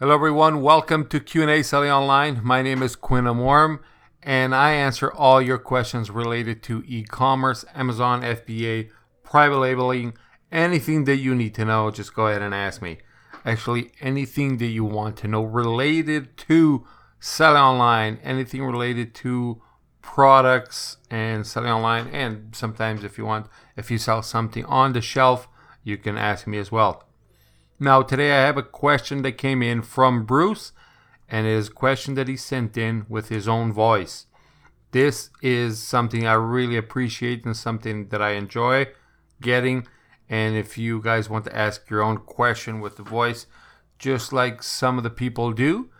Hello, everyone. Welcome to Q&A Selling Online. My name is Quinn Amorim, and I answer all your questions related to e-commerce, Amazon, FBA, private labeling, anything that you need to know. Just go ahead and ask me. Actually, anything that you want to know related to selling online, anything related to products and selling online, and sometimes if you want, if you sell something on the shelf, you can ask me as well. Now, today I have a question that came in from Bruce, and it is a question that he sent in with his own voice. This is something I really appreciate and something that I enjoy getting. And if you guys want to ask your own question with the voice, just like some of the people do,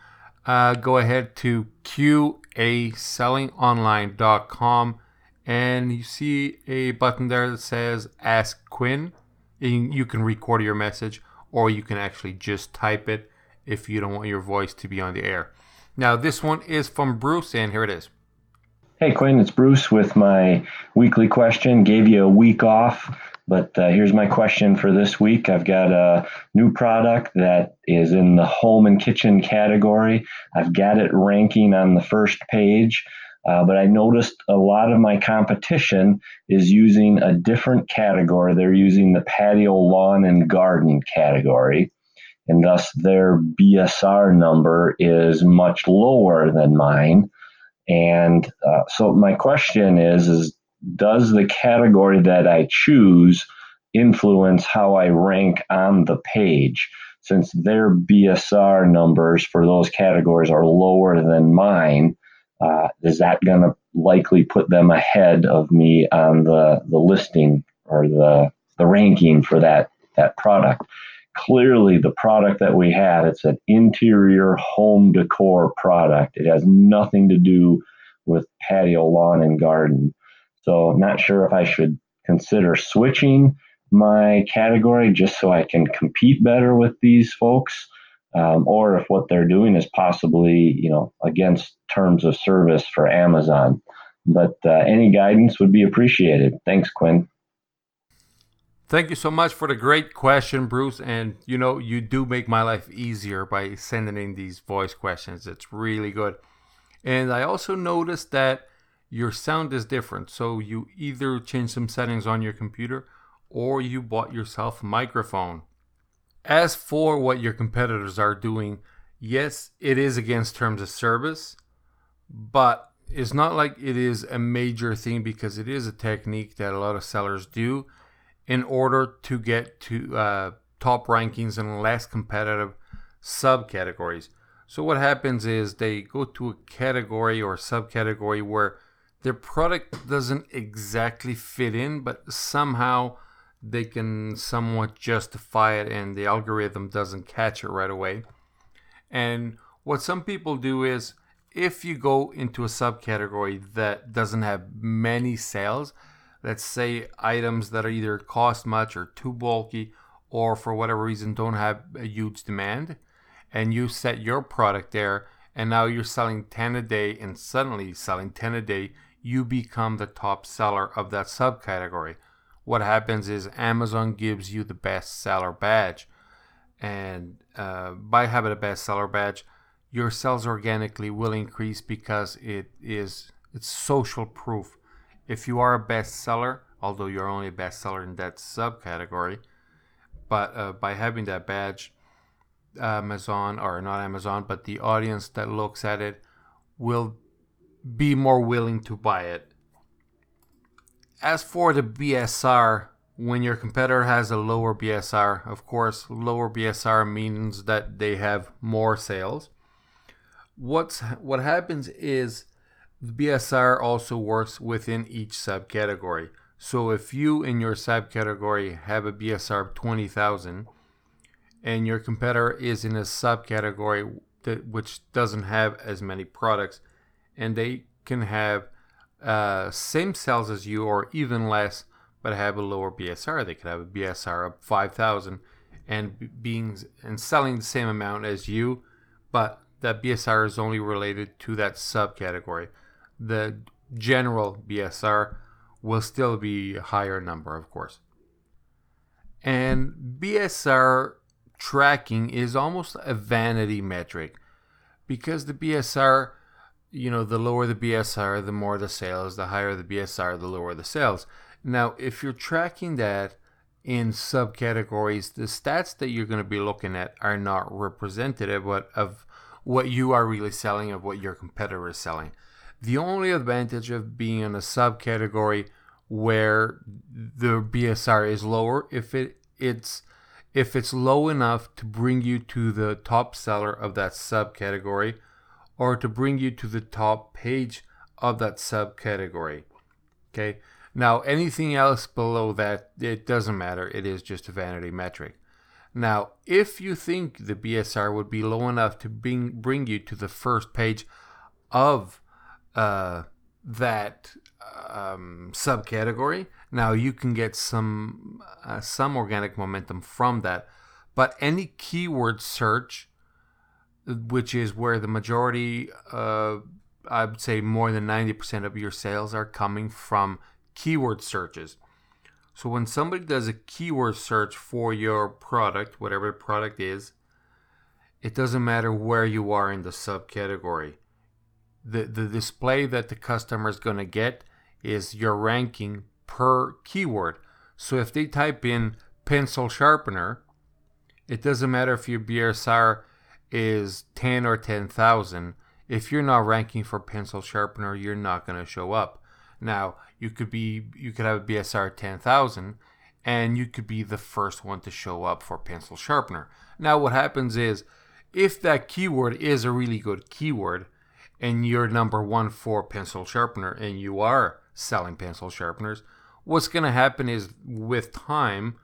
uh, go ahead to qassellingonline.com and you see a button there that says Ask Quinn. And You can record your message or you can actually just type it if you don't want your voice to be on the air. Now, this one is from Bruce, and here it is. Hey, Quinn, it's Bruce with my weekly question. Gave you a week off, but uh, here's my question for this week. I've got a new product that is in the home and kitchen category. I've got it ranking on the first page. Uh, but I noticed a lot of my competition is using a different category. They're using the patio, lawn, and garden category. And thus their BSR number is much lower than mine. And uh, so my question is, is does the category that I choose influence how I rank on the page? Since their BSR numbers for those categories are lower than mine, uh, is that going to likely put them ahead of me on the, the listing or the, the ranking for that, that product? Clearly, the product that we had, it's an interior home decor product. It has nothing to do with patio, lawn, and garden. So, I'm not sure if I should consider switching my category just so I can compete better with these folks um, or if what they're doing is possibly, you know, against terms of service for Amazon. But uh, any guidance would be appreciated. Thanks, Quinn. Thank you so much for the great question, Bruce. And you know, you do make my life easier by sending in these voice questions. It's really good. And I also noticed that your sound is different. So you either change some settings on your computer or you bought yourself a microphone. As for what your competitors are doing, yes, it is against terms of service, but it's not like it is a major thing because it is a technique that a lot of sellers do in order to get to uh, top rankings in less competitive subcategories. So what happens is they go to a category or subcategory where their product doesn't exactly fit in, but somehow they can somewhat justify it and the algorithm doesn't catch it right away. And what some people do is if you go into a subcategory that doesn't have many sales, let's say items that are either cost much or too bulky or for whatever reason don't have a huge demand, and you set your product there and now you're selling 10 a day and suddenly selling 10 a day, you become the top seller of that subcategory what happens is Amazon gives you the bestseller badge. And uh, by having a bestseller badge, your sales organically will increase because it is it's social proof. If you are a bestseller, although you're only a bestseller in that subcategory, but uh, by having that badge, Amazon or not Amazon, but the audience that looks at it will be more willing to buy it as for the BSR, when your competitor has a lower BSR, of course, lower BSR means that they have more sales. What's what happens is the BSR also works within each subcategory. So if you in your subcategory have a BSR of 20,000 and your competitor is in a subcategory that which doesn't have as many products and they can have uh, same cells as you or even less, but have a lower BSR. They could have a BSR of 5,000 and being and selling the same amount as you, but that BSR is only related to that subcategory. The general BSR will still be a higher number, of course. And BSR tracking is almost a vanity metric because the BSR, you know, the lower the BSR, the more the sales, the higher the BSR, the lower the sales. Now, if you're tracking that in subcategories, the stats that you're going to be looking at are not representative of what you are really selling of what your competitor is selling. The only advantage of being in a subcategory where the BSR is lower if it it's if it's low enough to bring you to the top seller of that subcategory or to bring you to the top page of that subcategory. Okay? Now, anything else below that, it doesn't matter. It is just a vanity metric. Now, if you think the BSR would be low enough to bring, bring you to the first page of uh, that um, subcategory, now you can get some uh, some organic momentum from that. But any keyword search, which is where the majority, uh, I would say more than 90% of your sales are coming from keyword searches. So when somebody does a keyword search for your product, whatever product is, it doesn't matter where you are in the subcategory. The, the display that the customer is going to get is your ranking per keyword. So if they type in pencil sharpener, it doesn't matter if your BSR is 10 or 10,000. If you're not ranking for pencil sharpener, you're not going to show up. Now, you could be you could have a BSR 10,000 and you could be the first one to show up for pencil sharpener. Now, what happens is if that keyword is a really good keyword and you're number 1 for pencil sharpener and you are selling pencil sharpeners, what's going to happen is with time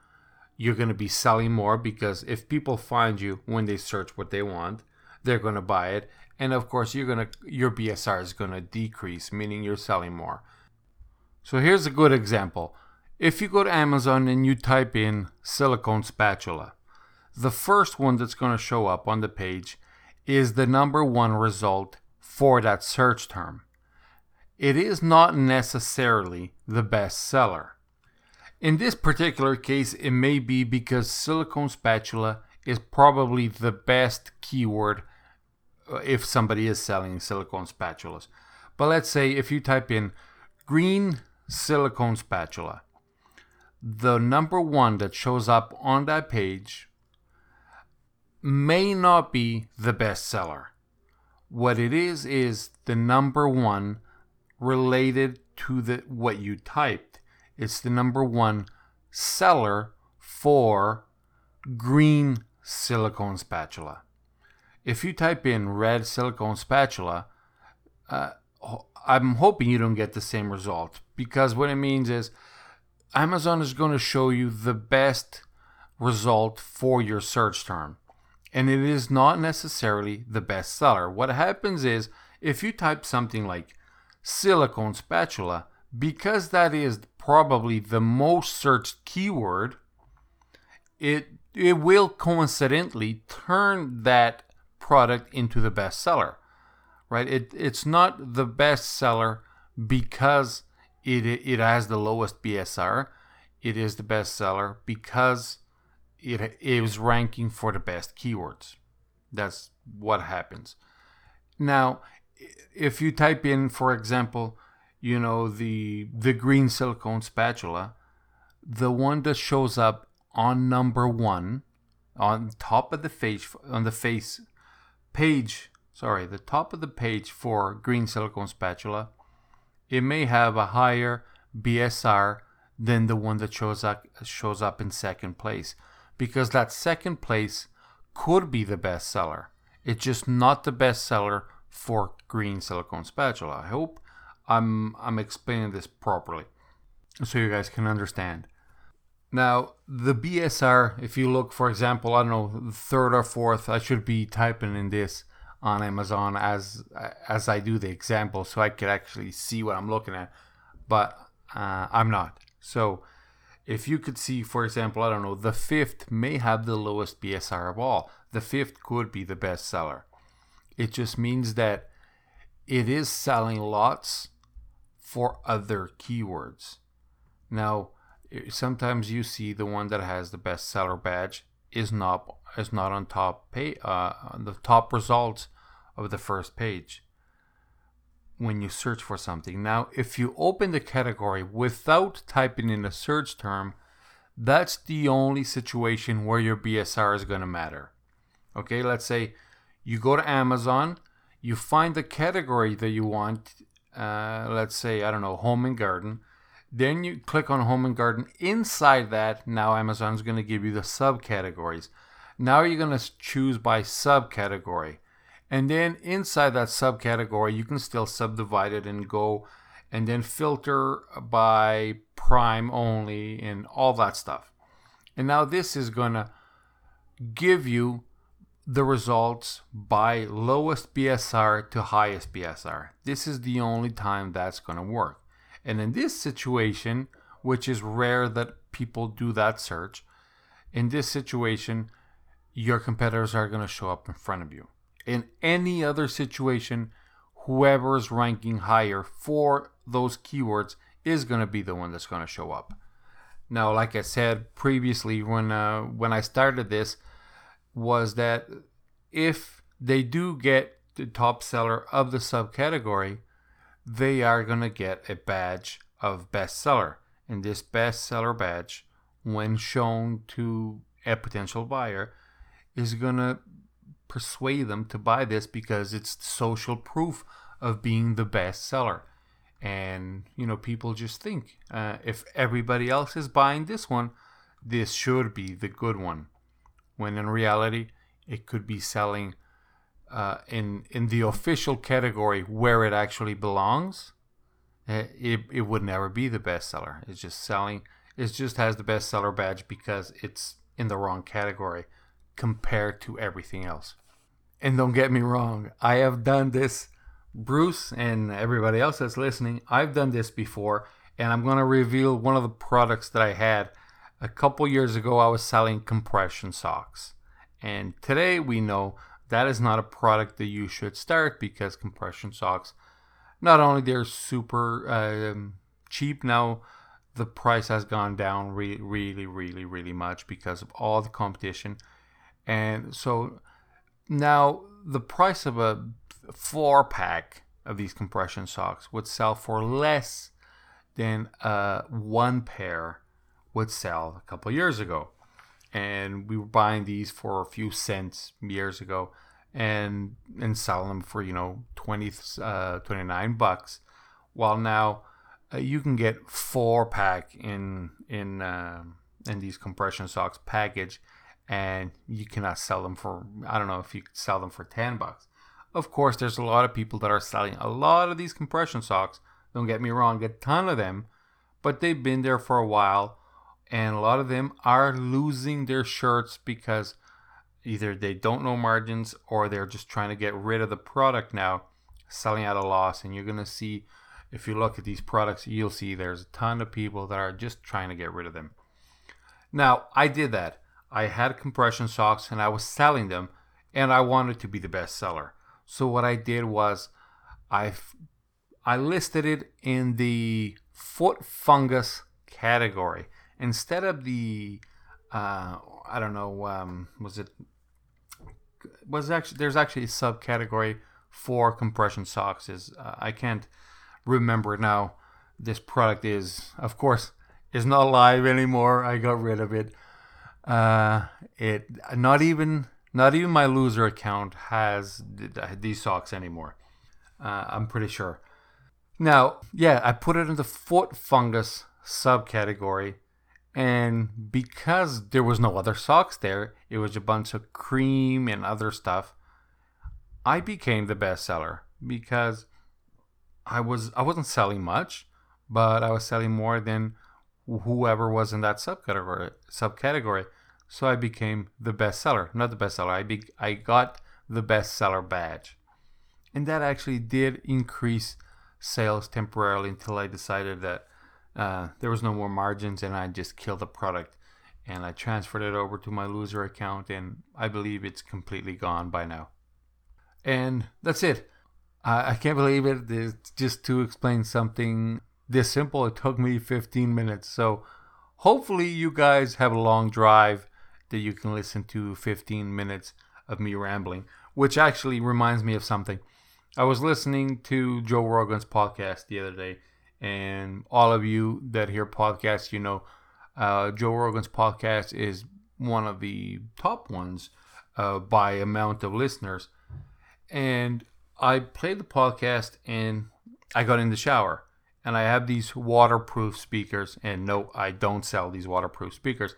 you're going to be selling more because if people find you when they search what they want, they're going to buy it and of course you're going to your BSR is going to decrease meaning you're selling more. So here's a good example. If you go to Amazon and you type in silicone spatula, the first one that's going to show up on the page is the number one result for that search term. It is not necessarily the best seller. In this particular case, it may be because silicone spatula is probably the best keyword uh, if somebody is selling silicone spatulas. But let's say if you type in green silicone spatula. The number one that shows up on that page may not be the best seller. What it is is the number one related to the what you typed. It's the number one seller for green silicone spatula. If you type in red silicone spatula, uh, I'm hoping you don't get the same result because what it means is Amazon is going to show you the best result for your search term. And it is not necessarily the best seller. What happens is if you type something like silicone spatula, because that is probably the most searched keyword, it it will coincidentally turn that product into the best seller right? It it's not the best seller because it it has the lowest BSR. It is the best seller because it is ranking for the best keywords. That's what happens. Now, if you type in, for example, you know the the green silicone spatula, the one that shows up on number one, on top of the face on the face page sorry, the top of the page for green silicone spatula, it may have a higher BSR than the one that shows up shows up in second place because that second place could be the best seller. It's just not the best seller for green silicone spatula. I hope I'm I'm explaining this properly so you guys can understand. Now, the BSR, if you look, for example, I don't know, third or fourth, I should be typing in this on Amazon as as I do the example, so I could actually see what I'm looking at. But uh, I'm not. So if you could see, for example, I don't know, the fifth may have the lowest BSR of all. The fifth could be the best seller. It just means that it is selling lots for other keywords. Now, sometimes you see the one that has the bestseller badge is not is not on top pay uh, on the top results of the first page when you search for something. Now, if you open the category without typing in a search term, that's the only situation where your BSR is going to matter. Okay, let's say you go to Amazon, you find the category that you want, uh, let's say, I don't know, home and garden. Then you click on home and garden. Inside that, now Amazon is going to give you the subcategories. Now you're going to choose by subcategory. And then inside that subcategory, you can still subdivide it and go and then filter by prime only and all that stuff. And now this is going to give you the results by lowest BSR to highest BSR. This is the only time that's going to work. And in this situation, which is rare that people do that search, in this situation, your competitors are going to show up in front of you. In any other situation, whoever is ranking higher for those keywords is going to be the one that's going to show up. Now, like I said previously, when uh, when I started this, was that if they do get the top seller of the subcategory, they are going to get a badge of bestseller. And this bestseller badge, when shown to a potential buyer, is going to persuade them to buy this because it's social proof of being the best seller. And, you know, people just think uh, if everybody else is buying this one, this should be the good one. When in reality, it could be selling uh, in in the official category where it actually belongs. Uh, it, it would never be the bestseller. It's just selling. It just has the bestseller badge because it's in the wrong category compared to everything else. And don't get me wrong, I have done this, Bruce and everybody else that's listening. I've done this before, and I'm going to reveal one of the products that I had. A couple years ago, I was selling compression socks. And today we know that is not a product that you should start because compression socks, not only they're super um, cheap now, the price has gone down really, really, really, really much because of all the competition. And so now the price of a four pack of these compression socks would sell for less than uh, one pair would sell a couple years ago. And we were buying these for a few cents years ago and and selling them for you know 20 uh, 29 bucks. While now uh, you can get four pack in in uh, in these compression socks package and you cannot sell them for i don't know if you could sell them for 10 bucks. Of course there's a lot of people that are selling a lot of these compression socks. Don't get me wrong a ton of them but they've been there for a while and a lot of them are losing their shirts because either they don't know margins or they're just trying to get rid of the product now, selling at a loss. And you're going to see, if you look at these products, you'll see there's a ton of people that are just trying to get rid of them. Now, I did that. I had compression socks and I was selling them, and I wanted to be the best seller. So what I did was I I listed it in the foot fungus category instead of the uh, I don't know um, was it was actually there's actually a subcategory for compression socks is uh, I can't remember now. This product is of course is not live anymore. I got rid of it. Uh, it not even not even my loser account has these socks anymore. Uh, I'm pretty sure. Now yeah I put it in the foot fungus subcategory and because there was no other socks there, it was a bunch of cream and other stuff. I became the best seller because I was I wasn't selling much, but I was selling more than whoever was in that subcategory subcategory. So I became the best seller, not the best seller. I be, I got the best seller badge, and that actually did increase sales temporarily until I decided that uh, there was no more margins and I just killed the product and I transferred it over to my loser account and I believe it's completely gone by now. And that's it. I, can't believe it. It's just to explain something this simple, it took me 15 minutes. So hopefully you guys have a long drive that you can listen to 15 minutes of me rambling, which actually reminds me of something. I was listening to Joe Rogan's podcast the other day, and all of you that hear podcasts, you know, uh, Joe Rogan's podcast is one of the top ones uh, by amount of listeners. And I played the podcast and I got in the shower and I have these waterproof speakers. And no, I don't sell these waterproof speakers,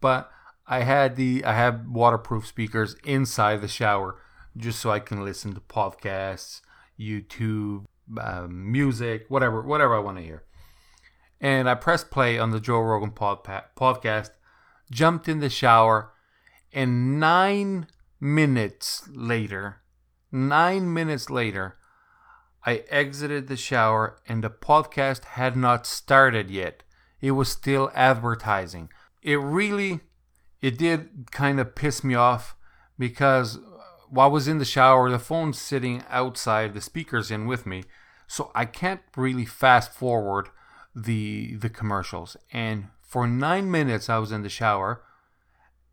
but I had the I have waterproof speakers inside the shower just so I can listen to podcasts, YouTube, um, music, whatever whatever I want to hear. And I pressed play on the Joe Rogan pod- podcast, jumped in the shower, and nine minutes later, nine minutes later, I exited the shower and the podcast had not started yet. It was still advertising. It really, it did kind of piss me off because while I was in the shower, the phone's sitting outside, the speaker's in with me, so I can't really fast forward the the commercials. And for nine minutes, I was in the shower,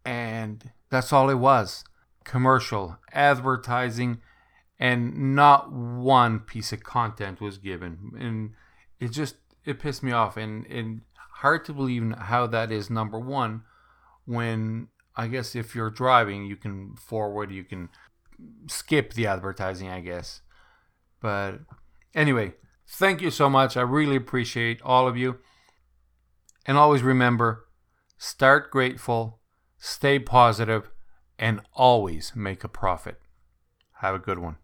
and that's all it was: commercial, advertising, and not one piece of content was given. And it just it pissed me off, and and hard to believe how that is number one when I guess if you're driving, you can forward, you can skip the advertising, I guess. But anyway, thank you so much. I really appreciate all of you. And always remember start grateful, stay positive, and always make a profit. Have a good one.